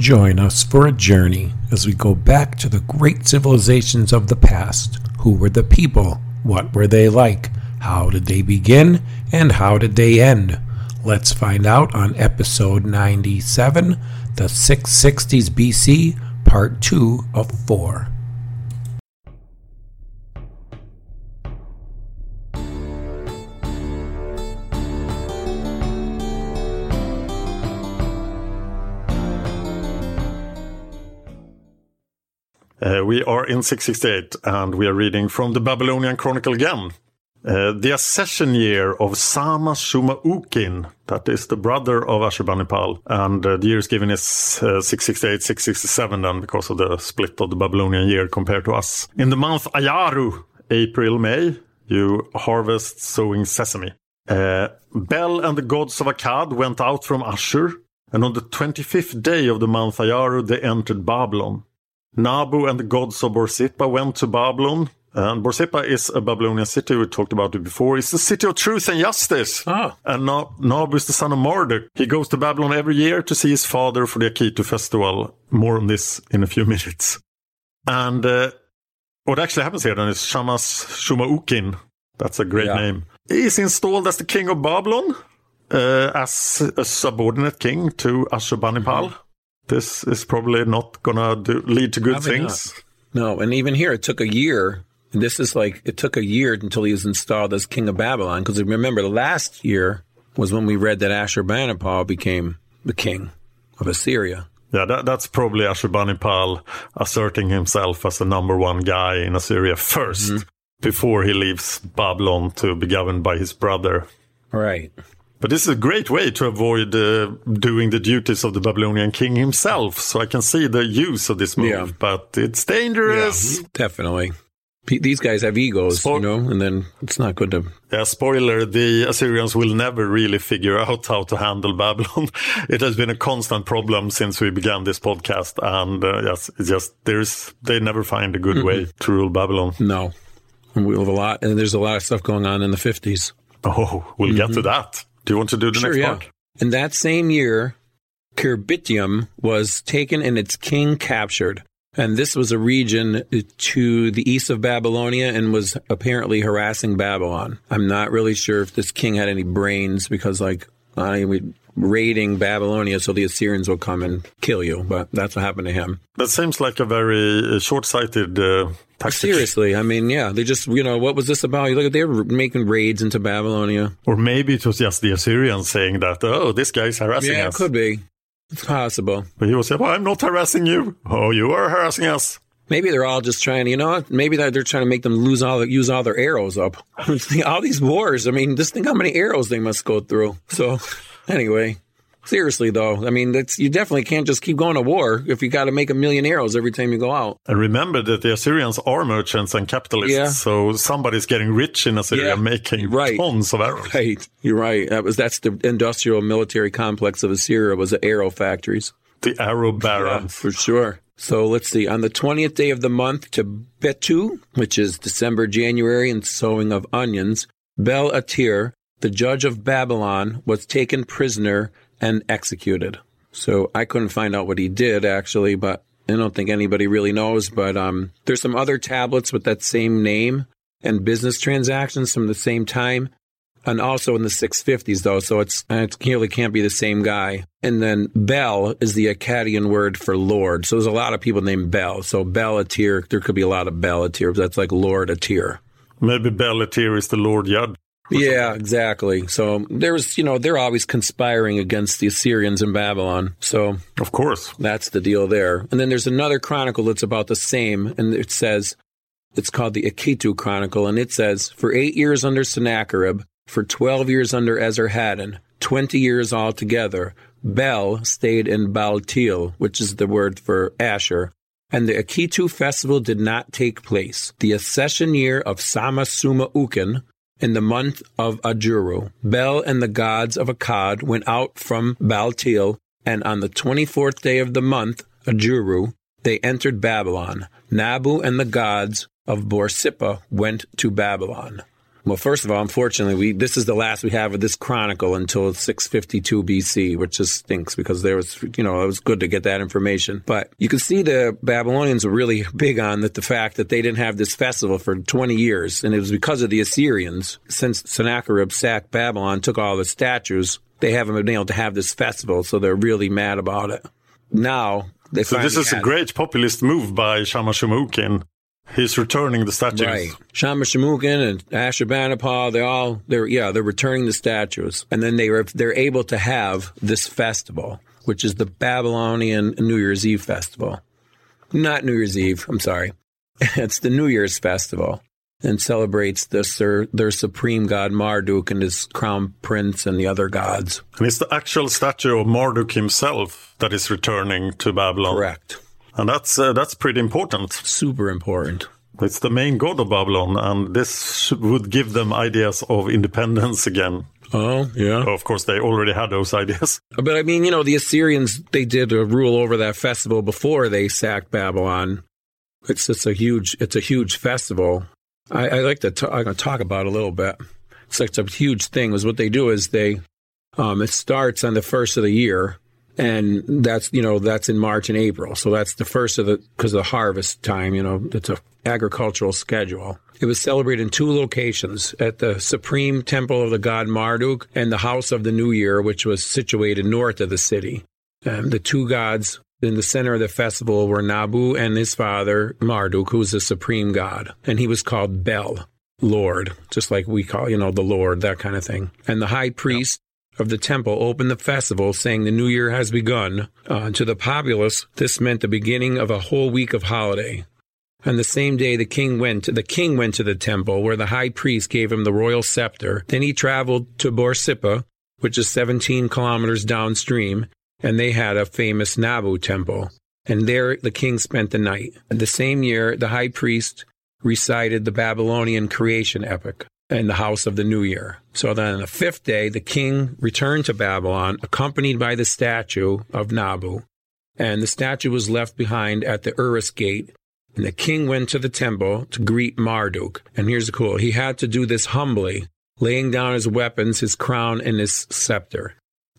Join us for a journey as we go back to the great civilizations of the past. Who were the people? What were they like? How did they begin? And how did they end? Let's find out on episode 97, the 660s BC, part 2 of 4. Uh, we are in 668 and we are reading from the Babylonian Chronicle again. Uh, the accession year of Sama Shumaukin, that is the brother of Ashurbanipal, and uh, the year is given is uh, 668, 667 then because of the split of the Babylonian year compared to us. In the month Ayaru, April, May, you harvest sowing sesame. Uh, Bel and the gods of Akkad went out from Ashur, and on the 25th day of the month Ayaru they entered Babylon. Nabu and the gods of Borsippa went to Babylon. And Borsippa is a Babylonian city. We talked about it before. It's the city of truth and justice. Ah. And Na- Nabu is the son of Marduk. He goes to Babylon every year to see his father for the Akitu festival. More on this in a few minutes. And uh, what actually happens here then is Shamas Shumaukin. That's a great Yeah. name. He's installed as the king of Babylon, uh, as a subordinate king to Ashurbanipal. This is probably not gonna do, lead to good Probably things. No, and even here, it took a year. This is like, it took a year until he was installed as king of Babylon. Because remember, the last year was when we read that Ashurbanipal became the king of Assyria. Yeah, that, that's probably Ashurbanipal asserting himself as the number one guy in Assyria 1st mm-hmm. before he leaves Babylon to be governed by his brother. Right. But this is a great way to avoid uh, doing the duties of the Babylonian king himself. So I can see the use of this move, Yeah. but it's dangerous. Definitely. P- These guys have egos, Spo- you know, and then it's not good to. Yeah, spoiler, the Assyrians will never really figure out how to handle Babylon. it has been a constant problem since we began this podcast. And uh, yes, it's just, there's, they never find a good way to rule Babylon. No. And we have a lot, and there's a lot of stuff going on in the 50s. Oh, we'll get to that. Do you want to do the. Sure, next yeah. part? In that same year, Kirbitium was taken and its king captured. And this was a region to the east of Babylonia and was apparently harassing Babylon. I'm not really sure if this king had any brains because, like, I mean, raiding Babylonia so the Assyrians will come and kill you. But that's what happened to him. That seems like a very uh, short-sighted uh, tactic. Seriously, I mean, yeah, they just, you know, what was this about? You look at they were making raids into Babylonia. Or maybe it was just the Assyrians saying that, oh, this guy's harassing us. yeah, it could be. It's possible. But he was saying, well, I'm not harassing you. Oh, you are harassing us. Maybe they're all just trying, you know, what? maybe they're, they're trying to make them lose all use all their arrows up. all these wars. I mean, just think how many arrows they must go through. So, anyway, Seriously, though, I mean, that's, you definitely can't just keep going to war if you got to make a million arrows every time you go out. And remember that the Assyrians are merchants and capitalists, Yeah. so somebody's getting rich in Assyria, Yeah, making right. tons of arrows. Right, you're right. That was that's the industrial military complex of Assyria was the arrow factories. The arrow Yeah, for sure. So let's see. On the 20th day of the month to Betu, which is December, January, and sowing of onions, Bel Atir, the judge of Babylon, was taken prisoner and executed. So I couldn't find out what he did actually, but I don't think anybody really knows. But um, there's some other tablets with that same name and business transactions from the same time and also in the 650s though so it's it clearly can't be the same guy and then bel is the akkadian word for lord so there's a lot of people named bel so bel atir there could be a lot of bel atir that's like lord atir Maybe Belatir is the Lord Yud. Yeah exactly so um, there's you know they're always conspiring against the assyrians in babylon so Of course. that's the deal there. And then there's another chronicle that's about the same, and it says, it's called the Akitu Chronicle, and it says, for eight years under Sennacherib, for 12 years under Esarhaddon, 20 years altogether, Bel stayed in Baltil, which is the word for Ashur, and the Akitu festival did not take place. The accession year of Samasuma Ukin, in the month of Ajuru, Bel and the gods of Akkad went out from Baltil, and on the 24th day of the month, Ajuru, they entered Babylon. Nabu and the gods of Borsippa went to Babylon. Well, first of all, unfortunately, we this is the last we have of this chronicle until 652 BC, which just stinks because there was, you know, it was good to get that information. But you can see the Babylonians were really big on that the fact that they didn't have this festival for 20 years, and it was because of the Assyrians. Since Sennacherib sacked Babylon, took all the statues, they haven't been able to have this festival, so they're really mad about it. Now they So this is a great populist move by Shamashimukin. He's returning the statues. Right. Shama Shamukin and Ashurbanipal, they all they're yeah, they're returning the statues. And then they were they're able to have this festival, which is the Babylonian New Year's Eve festival. Not New Year's Eve, I'm sorry. it's the New Year's festival and celebrates this their, their supreme god Marduk and his crown prince and the other gods. And it's the actual statue of Marduk himself that is returning to Babylon. Correct. And that's uh, that's pretty important. Super important. It's the main god of Babylon, and this would give them ideas of independence again. Oh, yeah. Of course, they already had those ideas. But I mean, you know, the Assyrians, they did a rule over that festival before they sacked Babylon. It's just a huge, it's a huge festival. I, I like to talk, I'm going to talk about it a little bit. It's like a huge thing is what they do is they, um, it starts on the first of the year and that's, you know, that's in March and April. So that's the first of the, because of the harvest time, you know, it's a agricultural schedule. It was celebrated in two locations at the Supreme Temple of the god Marduk and the House of the New Year, which was situated north of the city. Um, the two gods in the center of the festival were Nabu and his father Marduk, who was the supreme god, and he was called Bel, Lord, just like we call, you know, the Lord, that kind of thing. And the high priest of the temple opened the festival, saying, The new year has begun. Uh, to the populace, this meant the beginning of a whole week of holiday. On the same day, the king went. The king went to the temple, where the high priest gave him the royal scepter. Then he traveled to Borsippa, which is 17 kilometers downstream, and they had a famous Nabu temple. And there the king spent the night. The same year, the high priest recited the Babylonian creation epic in the house of the new year. So then on the fifth day, the king returned to Babylon, accompanied by the statue of Nabu. And the statue was left behind at the Urus gate. And the king went to the temple to greet Marduk. And here's the cool he had to do this humbly, laying down his weapons, his crown, and his scepter.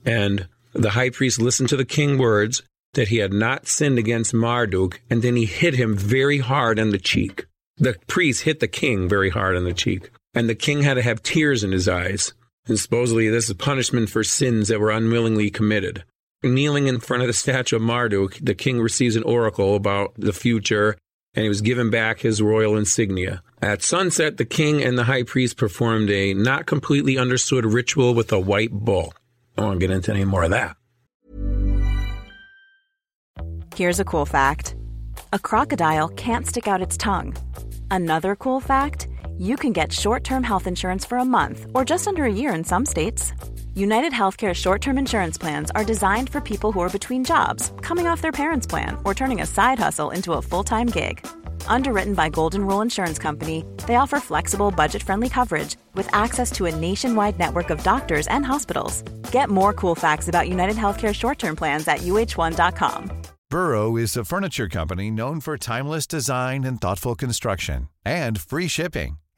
And the high priest listened to the king's words that he had not sinned against Marduk, and then he hit him very hard on the cheek. The priest hit the king very hard on the cheek, and the king had to have tears in his eyes. And supposedly, this is punishment for sins that were unwillingly committed. Kneeling in front of the statue of Marduk, the king receives an oracle about the future, and he was given back his royal insignia. At sunset, the king and the high priest performed a not completely understood ritual with a white bull. I won't get into any more of that. Here's a cool fact a crocodile can't stick out its tongue. Another cool fact you can get short term health insurance for a month or just under a year in some states. United Healthcare short term insurance plans are designed for people who are between jobs, coming off their parents' plan, or turning a side hustle into a full time gig. Underwritten by Golden Rule Insurance Company, they offer flexible, budget friendly coverage with access to a nationwide network of doctors and hospitals. Get more cool facts about United Healthcare short term plans at uh1.com. Burrow is a furniture company known for timeless design and thoughtful construction and free shipping,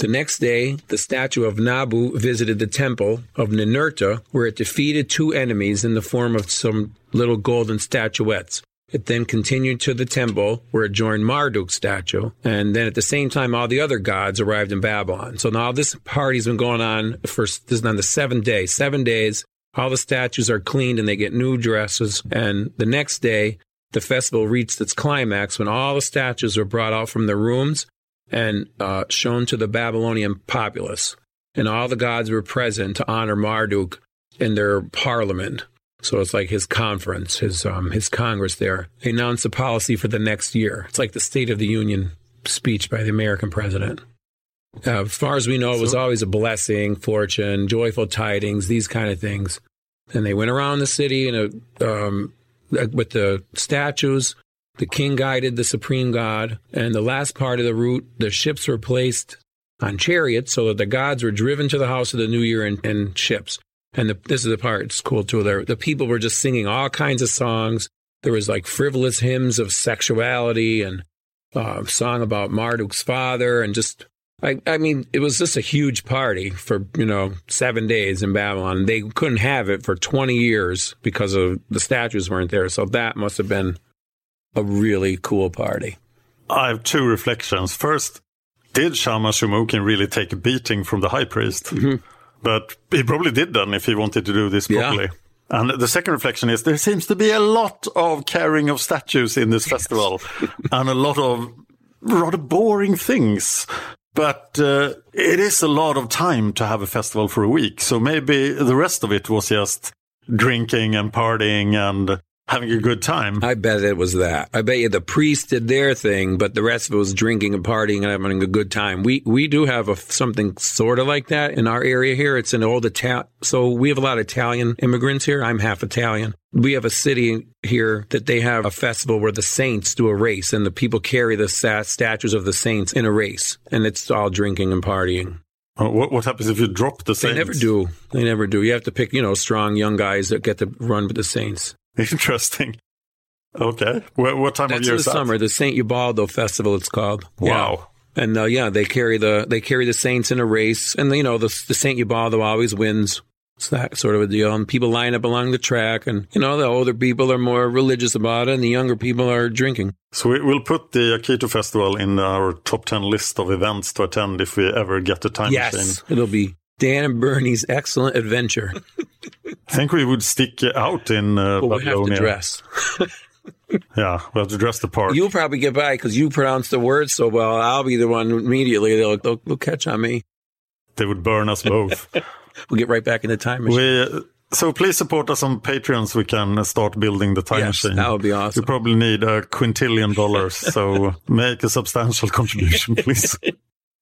The next day, the statue of Nabu visited the temple of Ninurta, where it defeated two enemies in the form of some little golden statuettes. It then continued to the temple where it joined Marduk's statue. And then at the same time, all the other gods arrived in Babylon. So now this party's been going on for, this is on the seventh day, seven days. All the statues are cleaned and they get new dresses. And the next day, the festival reached its climax when all the statues were brought out from their rooms and uh, shown to the Babylonian populace. And all the gods were present to honor Marduk in their parliament. So it's like his conference, his um, his Congress there. They announced the policy for the next year. It's like the State of the Union speech by the American president. Uh, as far as we know, it was always a blessing, fortune, joyful tidings, these kind of things. And they went around the city and um, with the statues. The king guided the supreme god, and the last part of the route, the ships were placed on chariots so that the gods were driven to the house of the new year in, in ships. And the, this is the part it's cool too. There, the people were just singing all kinds of songs. There was like frivolous hymns of sexuality and uh, song about Marduk's father, and just I, I mean, it was just a huge party for you know seven days in Babylon. They couldn't have it for twenty years because of the statues weren't there. So that must have been a really cool party. I have two reflections. First, did Shamash Shumukin really take a beating from the high priest? Mm-hmm. But he probably did then if he wanted to do this properly. Yeah. And the second reflection is there seems to be a lot of carrying of statues in this festival and a lot of rather boring things. But uh, it is a lot of time to have a festival for a week. So maybe the rest of it was just drinking and partying and having a good time. I bet it was that. I bet you the priests did their thing, but the rest of it was drinking and partying and having a good time. We we do have a, something sort of like that in our area here. It's an old Italian. So we have a lot of Italian immigrants here. I'm half Italian. We have a city here that they have a festival where the saints do a race and the people carry the statues of the saints in a race, and it's all drinking and partying. Uh, what, what happens if you drop the saints? They never do. They never do. You have to pick, you know, strong young guys that get to run with the saints. Interesting. Okay. What, what time That's of year is the summer. The Saint Ubaldo Festival. It's called. Wow. Yeah. And uh, yeah, they carry the they carry the saints in a race, and you know the the Saint Ubaldo always wins. It's that sort of a deal. And people line up along the track, and you know the older people are more religious about it, and the younger people are drinking. So we, will put the Akitu Festival in our top ten list of events to attend if we ever get the time yes, machine. it'll be Dan and Bernie's excellent adventure. I think we would stick out in uh, well, we have to dress. yeah, we have to dress the part. You'll probably get by because you pronounce the words so well. I'll be the one immediately. They'll, they'll, they'll catch on me. They would burn us both. we'll get right back in the time machine. We, uh, so please support us on Patreon so we can start building the time yes, machine. That would be awesome. We probably need a quintillion dollars, so make a substantial contribution, please.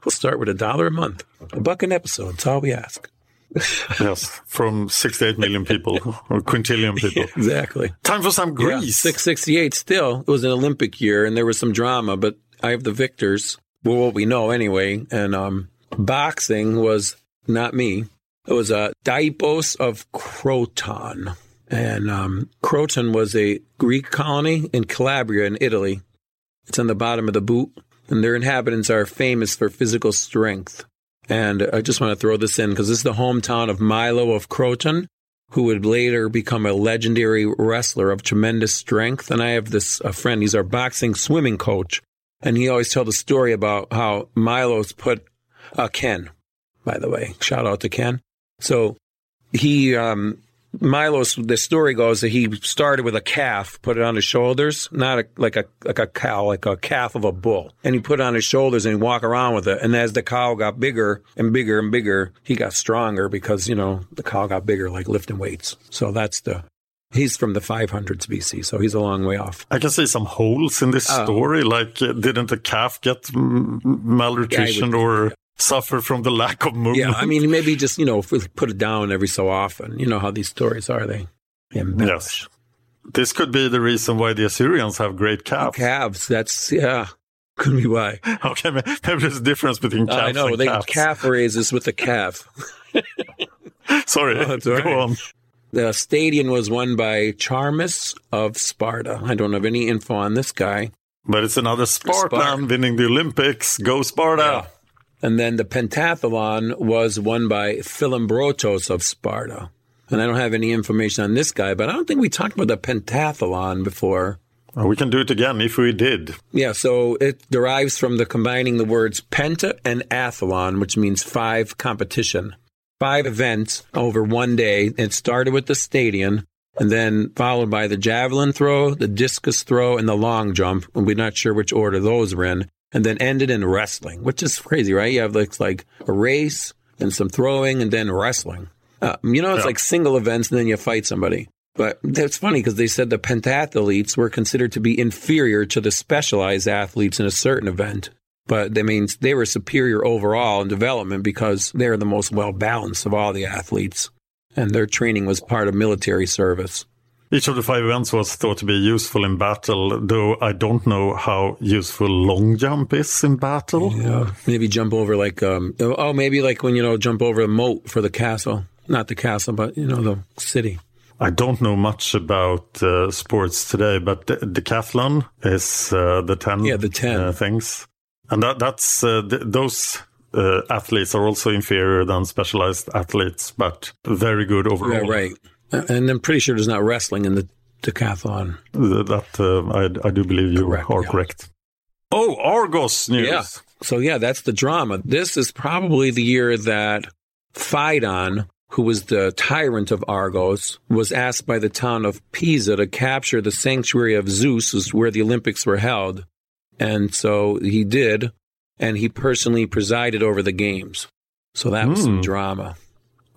We'll start with a dollar a month, a buck an episode. That's all we ask. yes, from 68 million people or quintillion people. exactly. Time for some Greece. Yeah, 668 still. It was an Olympic year and there was some drama, but I have the victors. Well, what we know anyway. And um, boxing was not me. It was uh, Daippos of Croton. And um, Croton was a Greek colony in Calabria in Italy. It's on the bottom of the boot, and their inhabitants are famous for physical strength. And I just want to throw this in because this is the hometown of Milo of Croton, who would later become a legendary wrestler of tremendous strength. And I have this a friend, he's our boxing swimming coach. And he always tells a story about how Milo's put uh, Ken, by the way, shout out to Ken. So he um, Milo's the story goes that he started with a calf, put it on his shoulders, not a, like a like a cow, like a calf of a bull, and he put it on his shoulders and he walk around with it. And as the cow got bigger and bigger and bigger, he got stronger because you know the cow got bigger, like lifting weights. So that's the He's from the 500s BC, so he's a long way off. I can see some holes in this Oh. story. Like, uh, didn't the calf get malnutrition or suffer from the lack of movement? Yeah, I mean, maybe just, you know, if we put it down every so often. You know how these stories are, they embellish. yes. This could be the reason why the Assyrians have great calves. Calves, that's, yeah, could be why. Okay, maybe there's a difference between calves I know, and they calves. calf raises with the calf. Sorry, Oh, go right. on. The stadium was won by Charmus of Sparta. I don't have any info on this guy. But it's another Spartan Sparta. winning the Olympics. Go Sparta! And then the pentathlon was won by Philambrotos of Sparta. And I don't have any information on this guy, but I don't think we talked about the pentathlon before. We can do it again if we did. Yeah, so it derives from the combining the words penta and athlon, which means five competition. Five events over one day. It started with the stadium and then followed by the javelin throw, the discus throw, and the long jump. And we're not sure which order those were in. And then ended in wrestling, which is crazy, right? You have like, like a race and some throwing and then wrestling. Uh, you know, it's Yeah. like single events and then you fight somebody. But that's funny because they said the pentathletes were considered to be inferior to the specialized athletes in a certain event. But that means they were superior overall in development because they're the most well balanced of all the athletes. And their training was part of military service. Each of the five events was thought to be useful in battle, though I don't know how useful long jump is in battle. Yeah. Maybe jump over like, um, oh, maybe like when, you know, jump over a moat for the castle. Not the castle, but, you know, the city. I don't know much about uh, sports today, but the decathlon is uh, the 10, Yeah, the 10. Uh, things. And that, that's uh, th- those uh, athletes are also inferior than specialized athletes, but very good overall. Yeah, right. And I'm pretty sure there's not wrestling in the decathlon. Th- That uh, I, I do believe you Correct, are yeah. correct. Oh, Argos news. Yeah. So yeah, that's the drama. This is probably the year that Phaidon, who was the tyrant of Argos, was asked by the town of Pisa to capture the sanctuary of Zeus, where the Olympics were held. And so he did, and he personally presided over the games. So that was some Hmm. drama.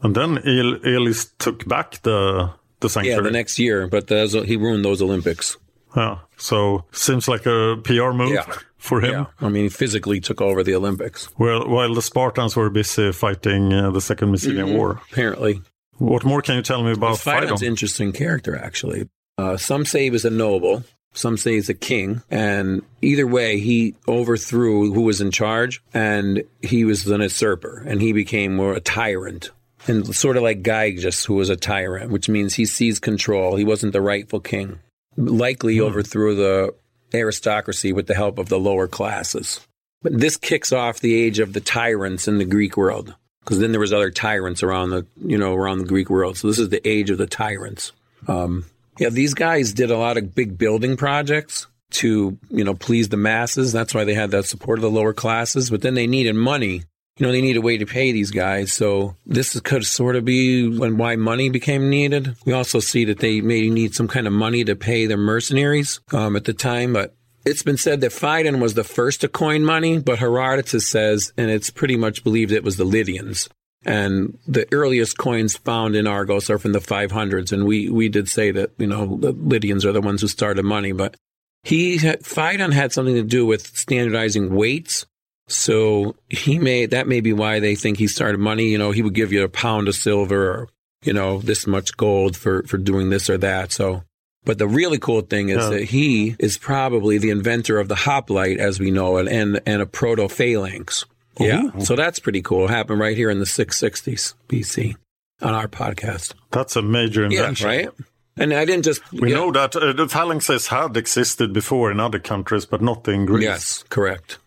And then El- Elis took back the the sanctuary. Yeah, the next year, but those, he ruined those Olympics. Yeah. So seems like a PR move Yeah. for him. Yeah, I mean, he physically took over the Olympics. Well, while the Spartans were busy fighting uh, the Second Messenian Mm-hmm. War. Apparently, What more can you tell me about Phaidon's Phaidon? an interesting character, actually. Uh, some say he was a noble, some say he's a king, and either way, he overthrew who was in charge, and he was an usurper, and he became more a tyrant. And sort of like Gyges, who was a tyrant, which means he seized control. He wasn't the rightful king. Likely overthrew the aristocracy with the help of the lower classes. But this kicks off the age of the tyrants in the Greek world, because then there was other tyrants around the you know around the Greek world. So this is the age of the tyrants. Um, yeah, these guys did a lot of big building projects to you know please the masses. That's why they had the support of the lower classes. But then they needed money. You know, they need a way to pay these guys. So this could sort of be when why money became needed. We also see that they may need some kind of money to pay their mercenaries um, at the time, but it's been said that Phaidon was the first to coin money, but Herodotus says, and it's pretty much believed it was the Lydians. And the earliest coins found in Argos are from the 500s. And we, we did say that, you know, the Lydians are the ones who started money, but he had, Phaidon had something to do with standardizing weights. So he may, that may be why they think he started money. You know, he would give you a pound of silver or, you know, this much gold for, for doing this or that. So, but the really cool thing is Yeah. that he is probably the inventor of the hoplite as we know it and, and a proto phalanx. Yeah. So that's pretty cool. It happened right here in the 660s BC on our podcast. That's a major Yeah, invention. right? And I didn't just. We yeah. know that uh, the phalanxes had existed before in other countries, but not in Greece. Yes, correct.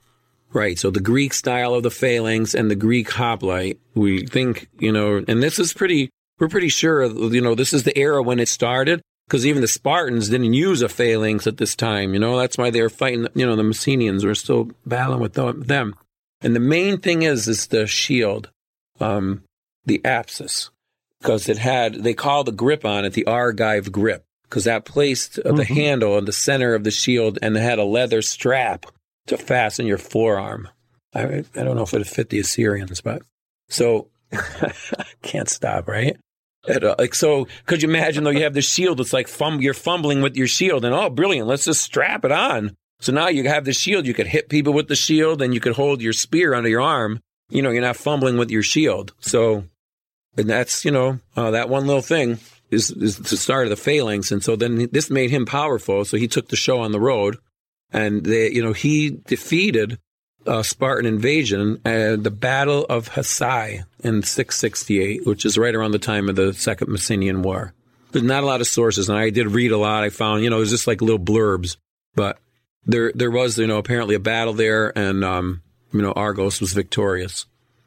Right. So the Greek style of the phalanx and the Greek hoplite, we think, you know, and this is pretty, we're pretty sure, you know, this is the era when it started because even the Spartans didn't use a phalanx at this time. You know, that's why they were fighting, you know, the Messenians were still battling with them. And the main thing is, is the shield, um, the apsis, because it had, they call the grip on it the Argive grip because that placed mm-hmm. the handle in the center of the shield and it had a leather strap to fasten your forearm. I, I don't know if it would fit the Assyrians, but so can't stop, right? Uh, like so, could you imagine though? You have the shield. It's like fum- you're fumbling with your shield, and oh, brilliant! Let's just strap it on. So now you have the shield. You could hit people with the shield, and you could hold your spear under your arm. You know, you're not fumbling with your shield. So, and that's you know uh, that one little thing is is the start of the phalanx, and so then this made him powerful. So he took the show on the road, and they, you know, he defeated a Spartan invasion at the Battle of Hysiae in 668, which is right around the time of the Second Messenian War. There's not a lot of sources, and I did read a lot. I found, you know, it was just like little blurbs, but there there was, you know, apparently a battle there, and um, you know, Argos was victorious.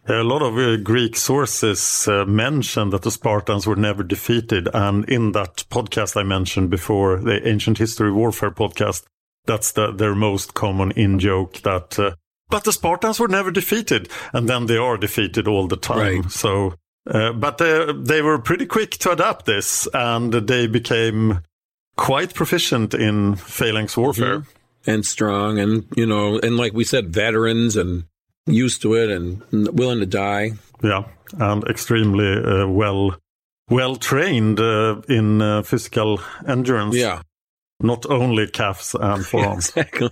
A lot of uh, Greek sources uh, mention that the Spartans were never defeated, and in that podcast I mentioned before, the Ancient History Warfare podcast, that's the, their most common in joke that, uh, but the Spartans were never defeated. And then they are defeated all the time. Right. So, uh, but they, they were pretty quick to adapt this and they became quite proficient in phalanx warfare. Mm-hmm. And strong and, you know, and like we said, veterans and used to it and willing to die. Yeah. And extremely uh, well well trained uh, in uh, physical endurance. Yeah, not only calves and forearms. exactly.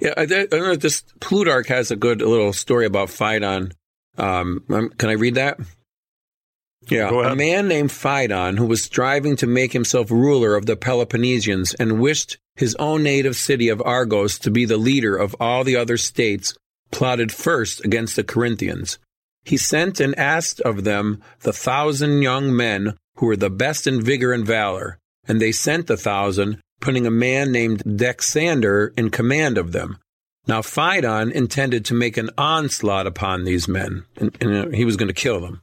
yeah, I, I know this Plutarch has a good little story about Phaedon. Um, um, can I read that? Yeah, a man named Phaedon who was striving to make himself ruler of the Peloponnesians and wished his own native city of Argos to be the leader of all the other states, plotted first against the Corinthians. He sent and asked of them the thousand young men who were the best in vigor and valor, and they sent the thousand, putting a man named Dexander in command of them. Now Phaedon intended to make an onslaught upon these men, and, and uh, he was going to kill them,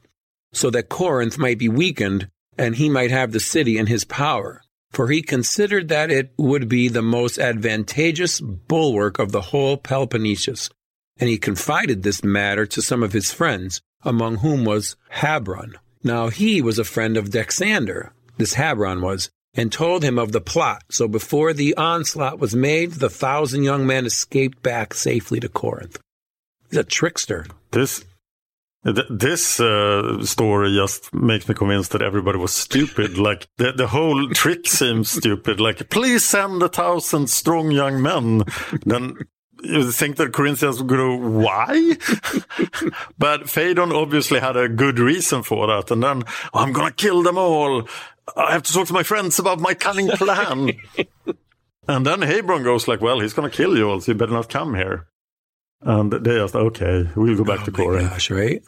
so that Corinth might be weakened and he might have the city in his power. For he considered that it would be the most advantageous bulwark of the whole Peloponnesus. And he confided this matter to some of his friends, among whom was Habron. Now he was a friend of Dexander, this Habron was, and told him of the plot. So before the onslaught was made, the thousand young men escaped back safely to Corinth. He's a trickster. This this uh, story just makes me convinced that everybody was stupid. like the, the whole trick seems stupid. Like, please send a thousand strong young men. Then you think that Corinthians would go, why? but Phaedon obviously had a good reason for that. And then, oh, I'm going to kill them all. I have to talk to my friends about my cunning plan. and then Habron goes like, well, he's going to kill you all, so you better not come here. And they just, okay, we'll go back oh to Corinth. Gosh, right?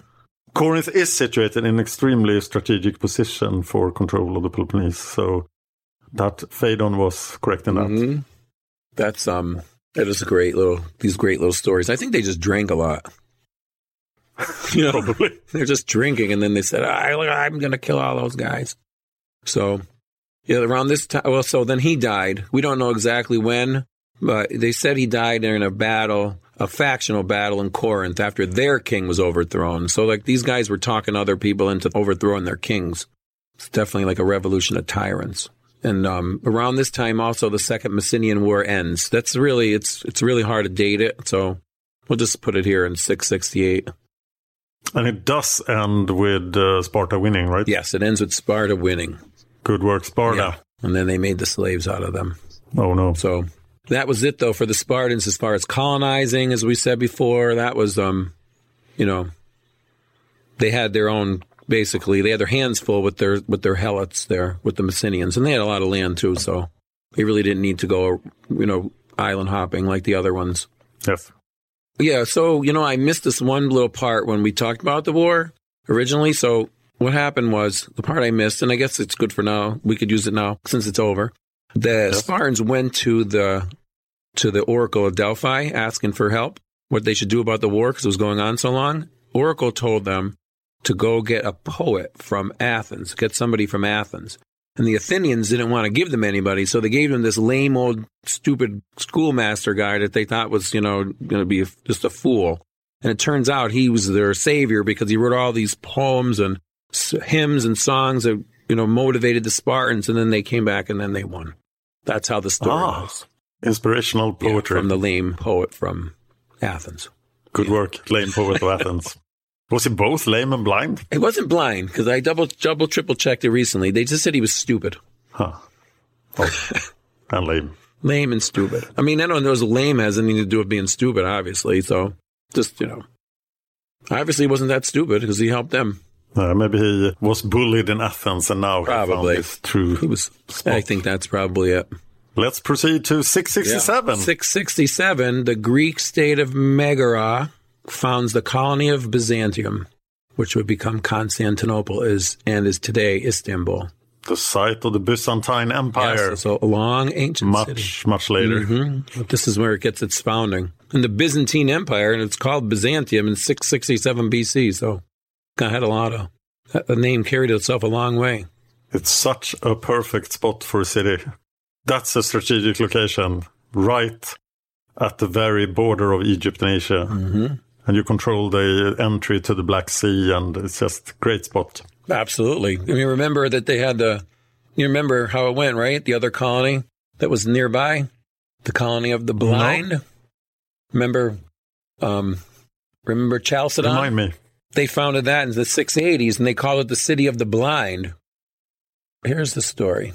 Corinth is situated in an extremely strategic position for control of the Peloponnese. So that Phaedon was correct in that. Mm-hmm. That's um that is a great little these great little stories. I think they just drank a lot. you know, Probably. They're just drinking and then they said, I, I'm going to kill all those guys. So, yeah, around this time, well, so then he died. We don't know exactly when, but they said he died in a battle, a factional battle in Corinth after their king was overthrown. So, like, these guys were talking other people into overthrowing their kings. It's definitely like a revolution of tyrants. And um, around this time, also the Second Messenian War ends. That's really it's it's really hard to date it. So we'll just put it here in 668. And it does end with uh, Sparta winning, right? Yes, it ends with Sparta winning. Good work, Sparta. Yeah. And then they made the slaves out of them. Oh, no. So that was it, though, for the Spartans as far as colonizing, as we said before. That was, um, you know, they had their own, basically, they had their hands full with their with their helots there, with the Messenians. And they had a lot of land, too, so they really didn't need to go, you know, island hopping like the other ones. Yes. Yeah, so, you know, I missed this one little part when we talked about the war originally. So what happened was the part I missed, and I guess it's good for now. We could use it now since it's over. The Spartans went to the to the Oracle of Delphi asking for help, what they should do about the war because it was going on so long. Oracle told them to go get a poet from Athens, get somebody from Athens. And the Athenians didn't want to give them anybody, so they gave them this lame old stupid schoolmaster guy that they thought was, you know, going to be just a fool. And it turns out he was their savior because he wrote all these poems and hymns and songs that, you know, motivated the Spartans. And then they came back and then they won. That's how the story Ah, goes. Inspirational Yeah, poetry. from the lame poet from Athens. Good work, lame poet of Athens. Was he both lame and blind? He wasn't blind because I double, double, triple checked it recently. They just said he was stupid. Huh. Oh, and lame. Lame and stupid. I mean, I don't know. Lame has anything to do with being stupid, obviously. So just, you know, obviously he wasn't that stupid because he helped them. Uh, maybe he was bullied in Athens and now he found Probably. his true. He was, I think that's probably it. Let's proceed to 667. 667, the Greek state of Megara founds the colony of Byzantium, which would become Constantinople is and is today Istanbul. The site of the Byzantine Empire. Yes, so a long ancient city. much, much later. Mhm. This is where it gets its founding. And the Byzantine Empire, and it's called Byzantium in 667 BC. So had a lot of, the name carried itself a long way. It's such a perfect spot for a city. That's a strategic location, right at the very border of Egypt and Asia. Mm-hmm. And you control the entry to the Black Sea, and it's just a great spot. Absolutely. I mean, remember that they had the, you remember how it went, right? The other colony that was nearby, the colony of the blind. Remember, um, remember Chalcedon? Remind me. They founded that in the 680s and they called it the city of the blind. Here's the story.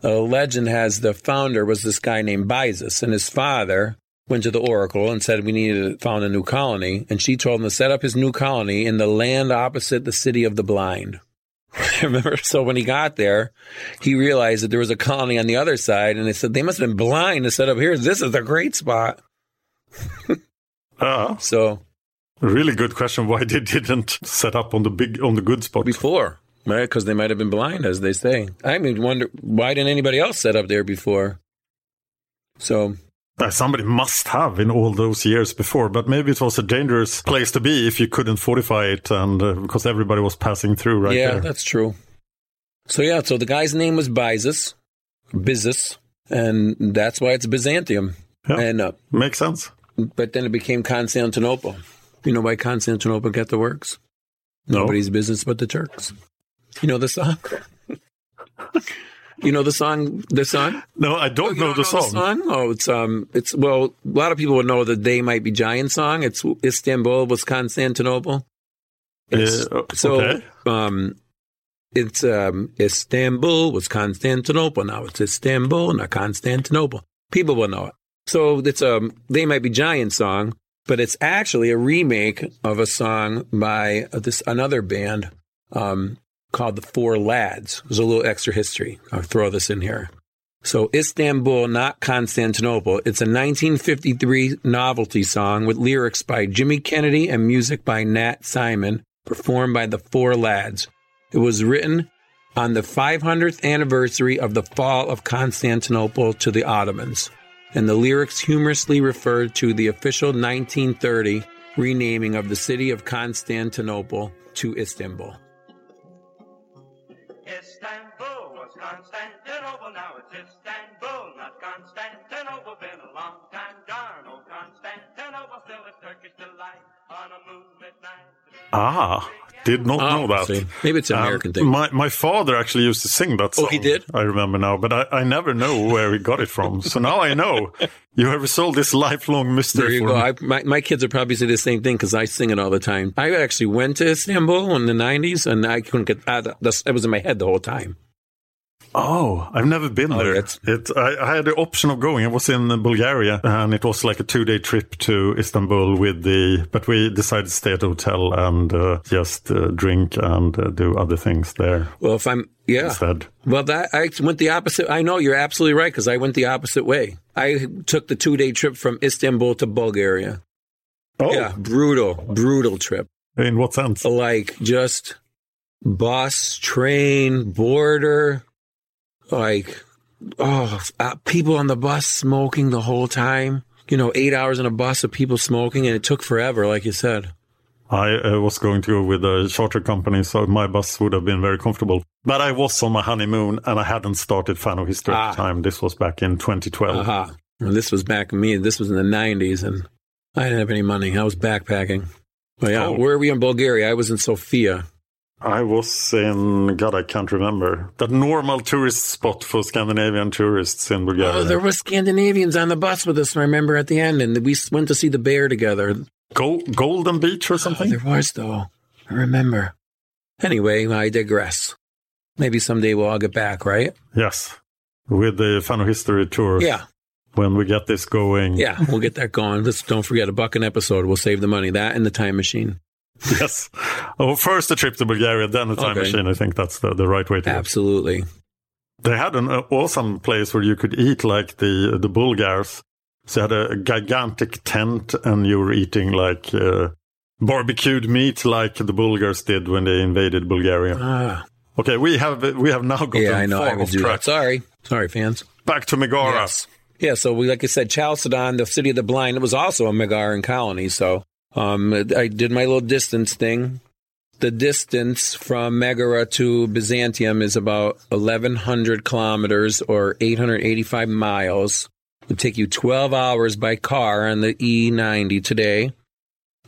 The legend has the founder was this guy named Byzas, and his father went to the oracle and said we need to found a new colony. And she told him to set up his new colony in the land opposite the city of the blind. Remember? So when he got there, he realized that there was a colony on the other side, and they said they must have been blind to set up here. This is a great spot. Ah, So really good question. Why they didn't set up on the big, on the good spot? before, right? Because they might have been blind, as they say. I mean, wonder why didn't anybody else set up there before? So Somebody must have in all those years before, but maybe it was a dangerous place to be if you couldn't fortify it, and uh, because everybody was passing through right yeah, there. that's true. So yeah, so the guy's name was Byzas, Byzas, and that's why it's Byzantium. Yeah. And uh, Makes sense. but then it became Constantinople. You know why Constantinople got the works? No. Nobody's business but the Turks. You know the song. you know the song. The song. No, I don't You know the don't song. Oh, it's um, it's well, a lot of people would know the "They Might Be Giant" song. It's Istanbul was Constantinople. It's- Uh, so, okay. um, it's um, Istanbul was Constantinople. Now it's Istanbul, not Constantinople. People will know it. So it's um, "They Might Be Giant" song, but it's actually a remake of a song by this another band um, called the Four Lads. There's a little extra history. I'll throw this in here. So Istanbul, not Constantinople. It's a 1953 novelty song with lyrics by Jimmy Kennedy and music by Nat Simon, performed by the Four Lads. It was written on the 500th anniversary of the fall of Constantinople to the Ottomans, and the lyrics humorously referred to the official 1930 renaming of the city of Constantinople to Istanbul. Istanbul Ah, did not Ah, know that. see. Maybe it's an Um, American thing. My my father actually used to sing that song. Oh, he did? I remember now, but I, I never know where he got it from. so now I know. You have resolved this lifelong There mystery you for go. me. I, my, my kids would probably say the same thing because I sing it all the time. I actually went to Istanbul in the 90s and I couldn't get out of that. It was in my head the whole time. Oh, I've never been Oh, there. that's- It, I, I had the option of going. I was in Bulgaria, and it was like a two-day trip to Istanbul with the. But we decided to stay at a hotel and uh, just uh, drink and uh, do other things there Well, if I'm, yeah. instead. Well, that I went the opposite. I know you're absolutely right because I went the opposite way. I took the two day trip from Istanbul to Bulgaria. Oh, Yeah, brutal, brutal trip. in what sense? Like just bus, train, border, like, oh, uh, people on the bus smoking the whole time. You know, eight hours on a bus of people smoking, and it took forever, like you said. I uh, was going to go with a charter company, so my bus would have been very comfortable. But I was on my honeymoon and I hadn't started Fan of History at Ah. the time. This was back in 2012. Aha. And this was back in me. This was in the 90s, and I didn't have any money. I was backpacking. But yeah, Oh. where were we in Bulgaria? I was in Sofia. I was in, God, I can't remember. That normal tourist spot for Scandinavian tourists in Bulgaria. Oh, there were Scandinavians on the bus with us, I remember, at the end, and we went to see the bear together. Go- Golden Beach or Oh, something? there was, though. I remember. Anyway, I digress. Maybe someday we'll all get back, right? yes. With the Fan of History tour. Yeah. When we get this going. Yeah, we'll get that going. Let's don't forget a buck an episode. We'll save the money. That and the time machine. Yes. Oh, first a trip to Bulgaria, then a time Okay. machine. I think that's the, the right way to. Absolutely. They had an uh, awesome place where you could eat like the the Bulgars. So you had a gigantic tent, and you were eating like uh, barbecued meat, like the Bulgars did when they invaded Bulgaria. Ah, Okay, we have we have now gotten yeah, I know. I would do track. that. Sorry. Sorry, fans. Back to Megara. Yes. Yeah, so we, like I said, Chalcedon, the city of the blind, it was also a Megaran colony. So um, I did my little distance thing. The distance from Megara to Byzantium is about 1,100 kilometers or 885 miles. It would take you 12 hours by car on the E90 today.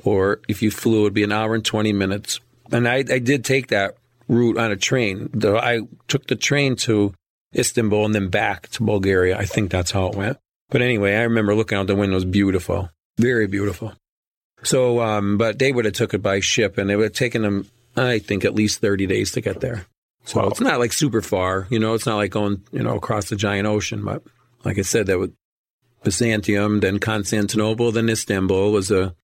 Or if you flew, it would be an hour and 20 minutes. And I, I did take that route on a train. The, I took the train to Istanbul and then back to Bulgaria. I think that's how it went. But anyway, I remember looking out the window. It was beautiful. Very beautiful. So, um, but they would have took it by ship and it would have taken them, I think, at least 30 days to get there. So Wow. it's not like super far, you know, it's not like going, you know, across the giant ocean. But like I said, that would Byzantium, then Constantinople, then Istanbul was a,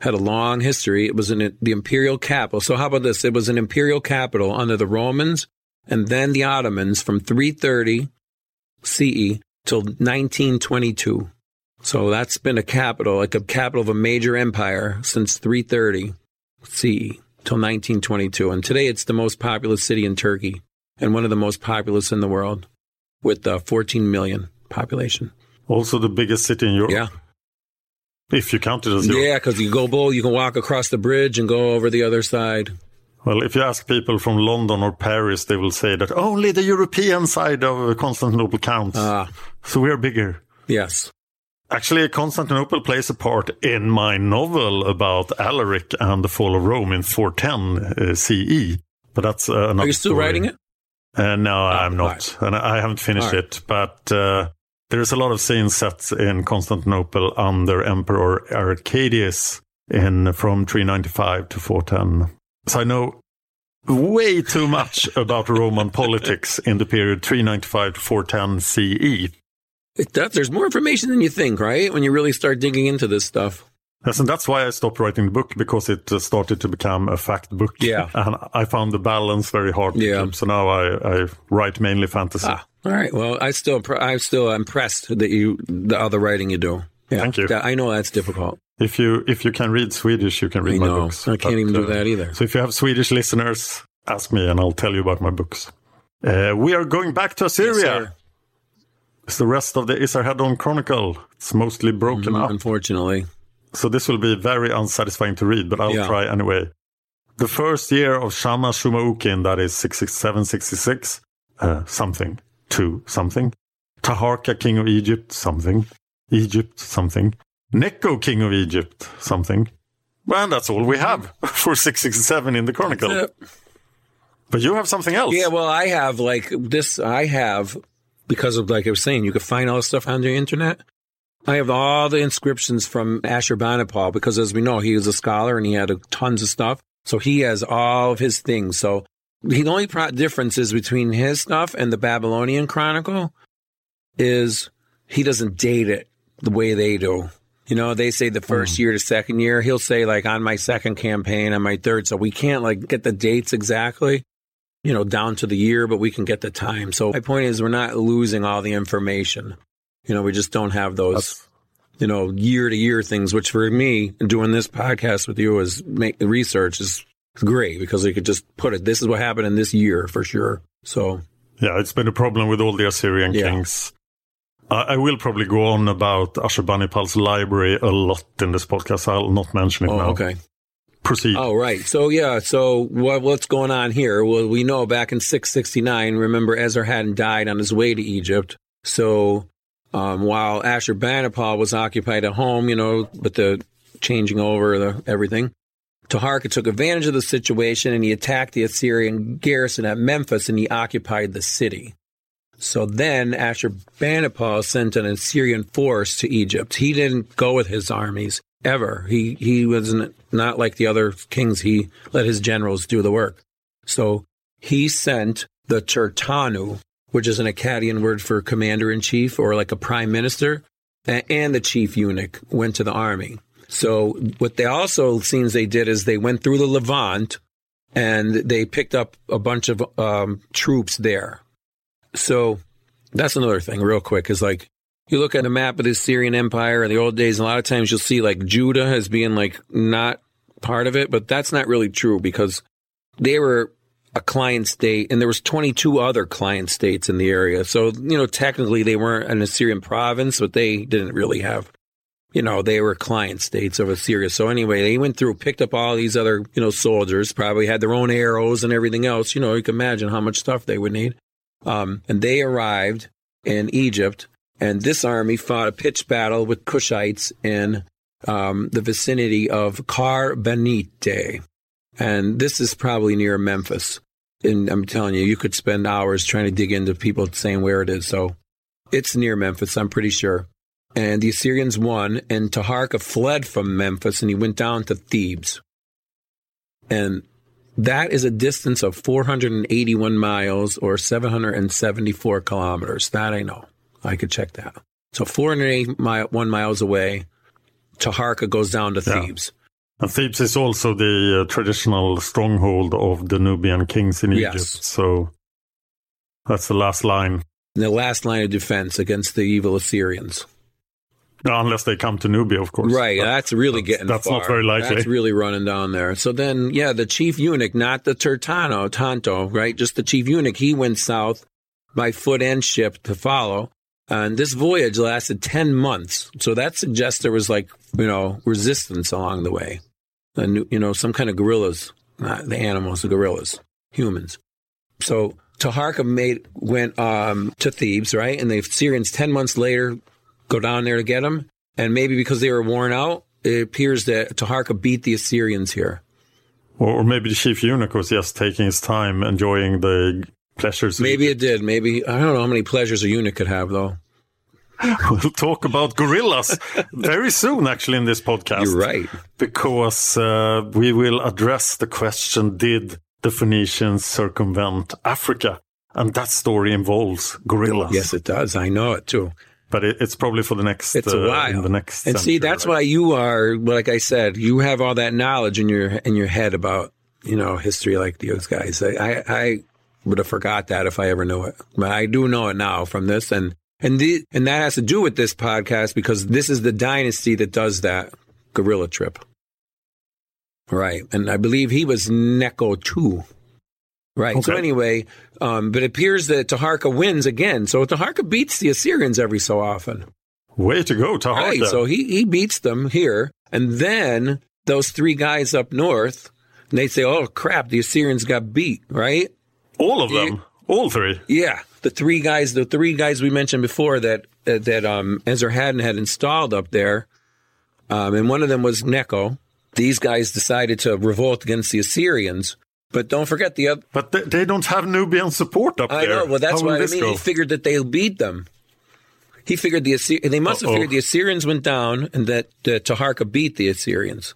had a long history. It was an, the imperial capital. So how about this? It was an imperial capital under the Romans and then the Ottomans from 330 CE till 1922. So that's been a capital, like a capital of a major empire since 330 CE till 1922. And today it's the most populous city in Turkey and one of the most populous in the world with uh, 14 million population. Also the biggest city in Europe. Yeah. If you count it as Europe. Yeah, because you go bowl, you can walk across the bridge and go over the other side. Well, if you ask people from London or Paris, they will say that only the European side of Constantinople counts. Ah, so we are bigger. yes. Actually, Constantinople plays a part in my novel about Alaric and the fall of Rome in 410 uh, CE. But that's uh, another Are you still story. writing it? Uh, no, I'm not, right. and I haven't finished right. it. But uh, there's a lot of scenes set in Constantinople under Emperor Arcadius in from 395 to 410. So I know way too much about Roman politics in the period 395 to 410 CE. There's more information than you think, right? When you really start digging into this stuff. Yes, and that's why I stopped writing the book because it uh, started to become a fact book. Yeah. and I found the balance very hard. Yeah. keep. So now I, I write mainly fantasy. Ah, all right. Well, I still, I'm still impressed that you, the other writing you do. Yeah, Thank you. I know that's difficult. If you if you can read Swedish, you can read I my know. books. I can't But, even do uh, that either. So if you have Swedish listeners, ask me and I'll tell you about my books. Uh, we are going back to Assyria. Yes, it's the rest of the Esarhaddon Chronicle. It's mostly broken Mhm, up. Unfortunately. So this will be very unsatisfying to read, but I'll Yeah. try anyway. The first year of Shamash-shum-ukin, that is 667, 66, uh, something, two, something. Taharka, king of Egypt, something. Egypt, something. Necho, king of Egypt, something. Well, that's all we have for 667 in the Chronicle. But you have something else. Yeah, well, I have like this. I have because of like I was saying, you can find all this stuff on the internet. I have all the inscriptions from Ashurbanipal because, as we know, he was a scholar and he had a, tons of stuff. So he has all of his things. So the only pro- difference is between his stuff and the Babylonian Chronicle is he doesn't date it the way they do. You know, they say the first hmm. year to second year. He'll say like on my second campaign, on my third. So we can't like get the dates exactly you know, down to the year, but we can get the time. So my point is we're not losing all the information. You know, we just don't have those, you know, year to year things, which for me, doing this podcast with you is make the research is great because they could just put it. This is what happened in this year for sure. So Yeah, it's been a problem with all the Assyrian Yeah. kings. I I will probably go on about Ashurbanipal's library a lot in this podcast. I'll not mention it oh, now. okay. Proceed. Oh, right. So, yeah. So, what, what's going on here? Well, we know back in 669, remember, Esarhaddon died on his way to Egypt. So, um, while Ashurbanipal was occupied at home, you know, with the changing over the everything, Taharka took advantage of the situation and he attacked the Assyrian garrison at Memphis and he occupied the city. So then Ashurbanipal sent an Assyrian force to Egypt. He didn't go with his armies ever. He he wasn't like the other kings. He let his generals do the work. So he sent the Tertanu, which is an Akkadian word for commander in chief or like a prime minister, and the chief eunuch went to the army. So what they also seems they did is they went through the Levant and they picked up a bunch of um, troops there. So that's another thing, real quick, is like you look at the map of the Syrian Empire in the old days, and a lot of times you'll see like Judah as being like not part of it, but that's not really true because they were a client state and there was 22 other client states in the area. So, you know, technically they weren't an Assyrian province, but they didn't really have, you know, they were client states of Assyria. So anyway, they went through, picked up all these other, you know, soldiers, probably had their own arrows and everything else. You know, you can imagine how much stuff they would need. Um, and they arrived in Egypt and this army fought a pitched battle with Cushites in um, the vicinity of Kar-Baniti. And this is probably near Memphis. And I'm telling you, you could spend hours trying to dig into people saying where it is. So it's near Memphis, I'm pretty sure. And the Assyrians won, and Taharka fled from Memphis and he went down to Thebes. And that is a distance of 481 miles or 774 kilometers. That I know. I could check that. So 481 miles away, Taharka goes down to Yeah. Thebes. And Thebes is also the uh, traditional stronghold of the Nubian kings in Egypt. Yes. So that's the last line. And the last line of defense against the evil Assyrians. Unless they come to Nubia, of course. Right, But that's really that's- getting That's far. not very likely. That's really running down there. So then, yeah, the chief eunuch, not the Tertano, Tanto, right? Just the chief eunuch, he went south by foot and ship to follow. And this voyage lasted 10 months. So that suggests there was like, you know, resistance along the way. And, you know, some kind of guerrillas, not the animals, the gorillas, humans. So Taharka made went um, to Thebes, right? And the Syrians ten months later go down there to get him. And maybe because they were worn out, it appears that Taharka beat the Assyrians here. Or maybe the chief eunuch was just taking his time, enjoying the pleasures. Maybe it did. Maybe I don't know how many pleasures a eunuch could have, though. We'll talk about gorillas very soon, actually, in this podcast. You're right. Because uh, we will address the question Did the Phoenicians circumvent Africa? And that story involves gorillas. Yes, it does. I know it too. But it, it's probably for the next. It's a uh, while. in the next. and see, that's right? why you are, like I said, you have all that knowledge in your in your head about you know history like those guys. I I, I would have forgot that if I ever knew it, but I do know it now from this, and and the and that has to do with this podcast because this is the dynasty that does that gorilla trip, right? And I believe he was Necho II. Right. So anyway, um, but it appears that Taharka wins again. So Taharka beats the Assyrians every so often. Way to go, Taharka. Right. So he, he beats them here. And then those three guys up north, and they say, oh, crap, the Assyrians got beat, right? All of them. All three. Yeah. The three guys, the three guys we mentioned before that, that, that um, Esarhaddon had installed up there, um, and one of them was Necho. These guys decided to revolt against the Assyrians. But don't forget the other. But they, they don't have Nubian support up I there. know. Well, that's How what I mean. go? He figured that they'll beat them. He figured the Assy- they must have Uh-oh. figured the Assyrians went down and that uh, Taharka beat the Assyrians.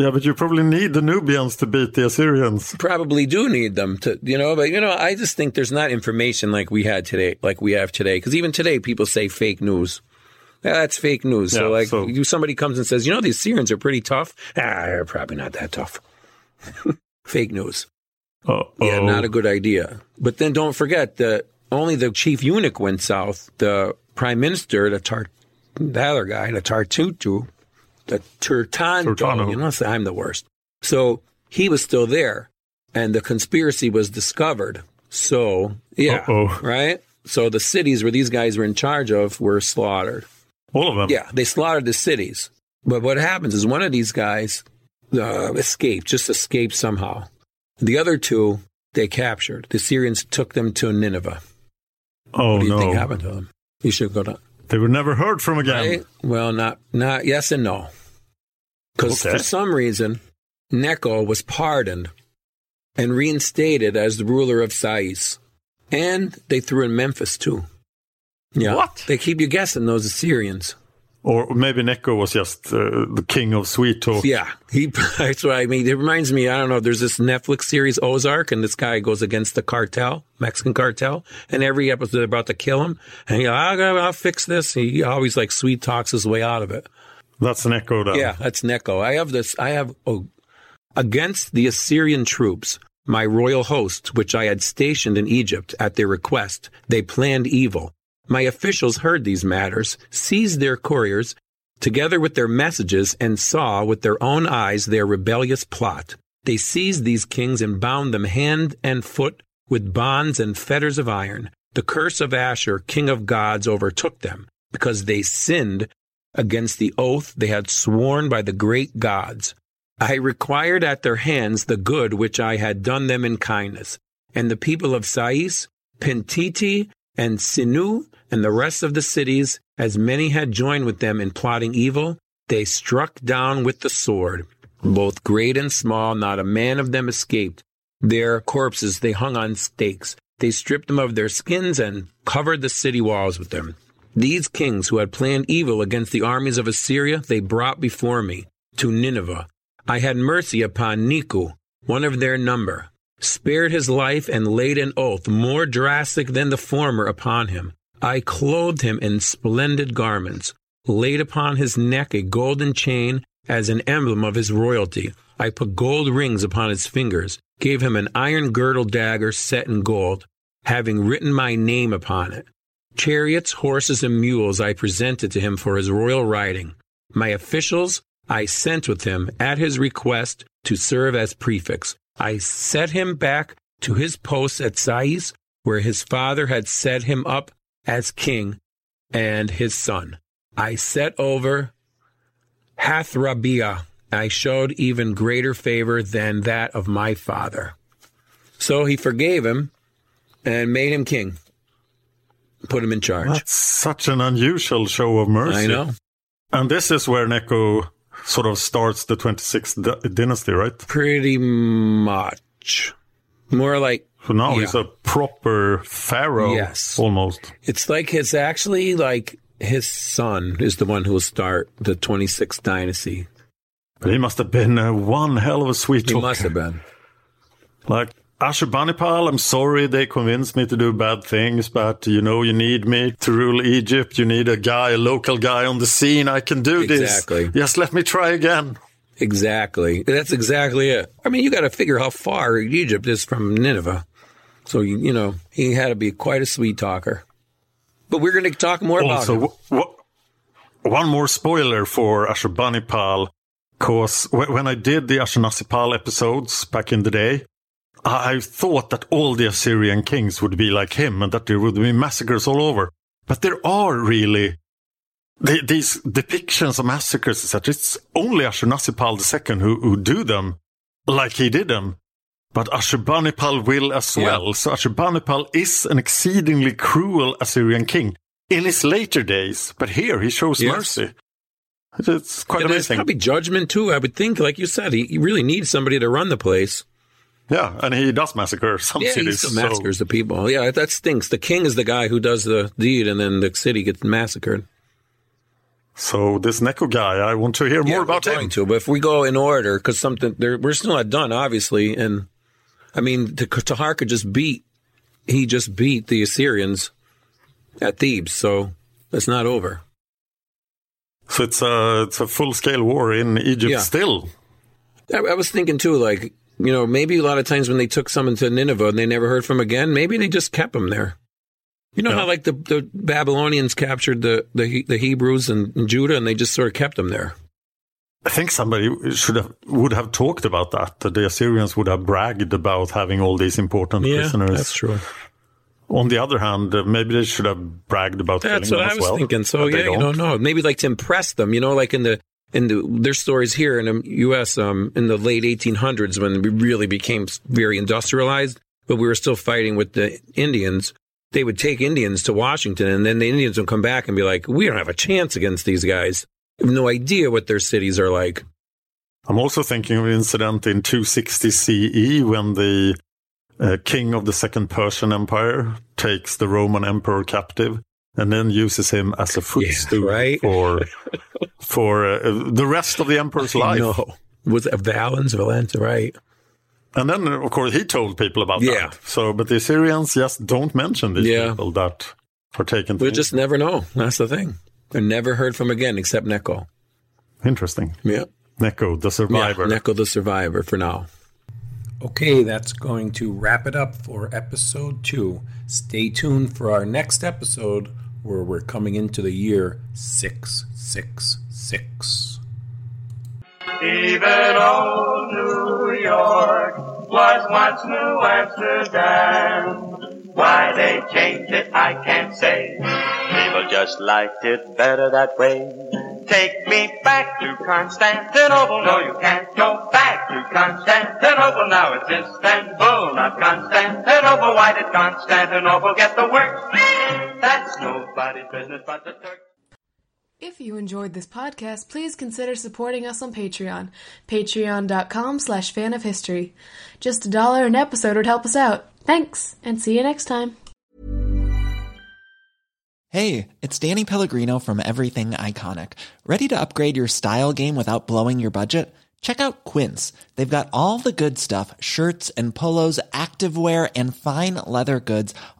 Yeah, but you probably need the Nubians to beat the Assyrians. Probably do need them to, you know. But you know, I just think there's not information like we had today, like we have today. Because even today, people say fake news. Yeah, that's fake news. so, like, so- you somebody comes and says, you know, the Assyrians are pretty tough. Ah, they're probably not that tough. fake news. Uh-oh. Yeah, not a good idea. But then don't forget that only the chief eunuch went south. The prime minister, the Tar, the other guy, the Tartutu, the Turtanto. Turtano. You know, I'm the worst. So he was still there, and the conspiracy was discovered. So yeah, Uh-oh. right. So the cities where these guys were in charge of were slaughtered. All of them. Yeah, they slaughtered the cities. But what happens is one of these guys uh, escaped, just escaped somehow. The other two they captured. The Syrians took them to Nineveh. Oh What do you no. think happened to them? You should go to They were never heard from again. Right? Well, not not yes and no. Because Okay. for some reason, Necho was pardoned and reinstated as the ruler of Sais, and they threw in Memphis too. Yeah, What? They keep you guessing those Assyrians. Or maybe Necho was just uh, the king of sweet talk. Yeah, he. That's what I mean. It reminds me. I don't know. There's this Netflix series Ozark, and this guy goes against the cartel, Mexican cartel, and every episode they're about to kill him, and he, I'll, I'll fix this. He always like sweet talks his way out of it. That's Necho then. Yeah, that's Necho. I have this. I have oh, against the Assyrian troops, my royal hosts, which I had stationed in Egypt at their request. They planned evil. My officials heard these matters, seized their couriers, together with their messages, and saw with their own eyes their rebellious plot. They seized these kings and bound them hand and foot with bonds and fetters of iron. The curse of Ashur, king of gods, overtook them because they sinned against the oath they had sworn by the great gods. I required at their hands the good which I had done them in kindness. And the people of Sais, Pentiti, and Sinu, and the rest of the cities, as many had joined with them in plotting evil, they struck down with the sword. Both great and small, not a man of them escaped. Their corpses they hung on stakes. They stripped them of their skins and covered the city walls with them. These kings who had planned evil against the armies of Assyria, they brought before me to Nineveh. I had mercy upon Niku, one of their number, spared his life and laid an oath more drastic than the former upon him. I clothed him in splendid garments, laid upon his neck a golden chain as an emblem of his royalty. I put gold rings upon his fingers, gave him an iron girdle dagger set in gold, having written my name upon it. Chariots, horses, and mules I presented to him for his royal riding. My officials I sent with him at his request to serve as prefects. I set him back to his post at Sais, where his father had set him up as king and his son. I set over Hathrabiah. I showed even greater favor than that of my father. So he forgave him and made him king, put him in charge. That's such an unusual show of mercy. I know. And this is where Necho sort of starts the 26th d- dynasty, right? Pretty much. More like So now Yeah. he's a proper pharaoh, Yes. almost. it's like his actually like his son is the one who will start the 26th dynasty. But he must have been uh, one hell of a sweet He talker. must have been. Like Ashurbanipal, I'm sorry they convinced me to do bad things, but you know, you need me to rule Egypt. You need a guy, a local guy on the scene. I can do Exactly. this. Exactly. Yes, let me try again. Exactly. That's exactly it. I mean, you got to figure how far Egypt is from Nineveh. So, you, you know, he had to be quite a sweet talker. But we're going to talk more about Also, him. w- w- one more spoiler for Ashurbanipal, because w- when I did the Ashurnasirpal episodes back in the day, I thought that all the Assyrian kings would be like him and that there would be massacres all over. But there are really the, these depictions of massacres, etc. It's only Ashurnasirpal II who, who do them like he did them. But Ashurbanipal will as Yeah. well. So Ashurbanipal is an exceedingly cruel Assyrian king in his later days. But here he shows Yes. mercy. It's quite And there's amazing. probably judgment too. I would think, like you said, he, he really needs somebody to run the place. Yeah, and he does massacre some Yeah, he cities. so- massacres the people. Yeah, that stinks. The king is the guy who does the deed, and then the city gets massacred. So, this Necho guy, I want to hear more about him. to, but if we go in order, because something we're still not done, obviously. And I mean, Taharka just beat, he just beat the Assyrians at Thebes, so it's not over. So it's a it's a full scale war in Egypt Yeah. still. I, I was thinking too, like you know, maybe a lot of times when they took someone to Nineveh and they never heard from again, maybe they just kept them there. You know Yeah. how like the, the Babylonians captured the the, the Hebrews and, and Judah, and they just sort of kept them there. I think somebody should have would have talked about that. That the Assyrians would have bragged about having all these important Yeah, prisoners. that's true. On the other hand, uh, maybe they should have bragged about That's what I was well. thinking. So yeah, you don't know. Maybe like to impress them, you know, like in the in the their stories here in the U.S. Um, in the late 1800s when we really became very industrialized, but we were still fighting with the Indians. They would take Indians to Washington, and then the Indians would come back and be like, "We don't have a chance against these guys. We have no idea what their cities are like." I'm also thinking of an incident in 260 CE when the uh, king of the Second Persian Empire takes the Roman emperor captive and then uses him as a footstool right? for for uh, the rest of the emperor's life. No, was it Valens, Valenta, right? And then, uh, of course, he told people about Yeah. that. So, but the Assyrians just don't mention these Yeah. people that are taken. We to- just never know. That's the thing. They're never heard from again, except Necho. interesting. Yeah. Necho, the survivor. Yeah, Necho the survivor for now. Okay, that's going to wrap it up for episode two. Stay tuned for our next episode where we're coming into the year 666. Even old New York was once New Amsterdam. Why they changed it, I can't say. People just liked it better that way. Take me back to Constantinople. No, you can't go back to Constantinople. Now it's Istanbul, not Constantinople. Why did Constantinople get the work? That's nobody's business but the Turks. If you enjoyed this podcast, please consider supporting us on Patreon. Patreon.com slash fan of history. Just a dollar an episode would help us out. Thanks, and see you next time. Hey, it's Danny Pellegrino from Everything Iconic. Ready to upgrade your style game without blowing your budget? Check out Quince. They've got all the good stuff shirts and polos, activewear, and fine leather goods,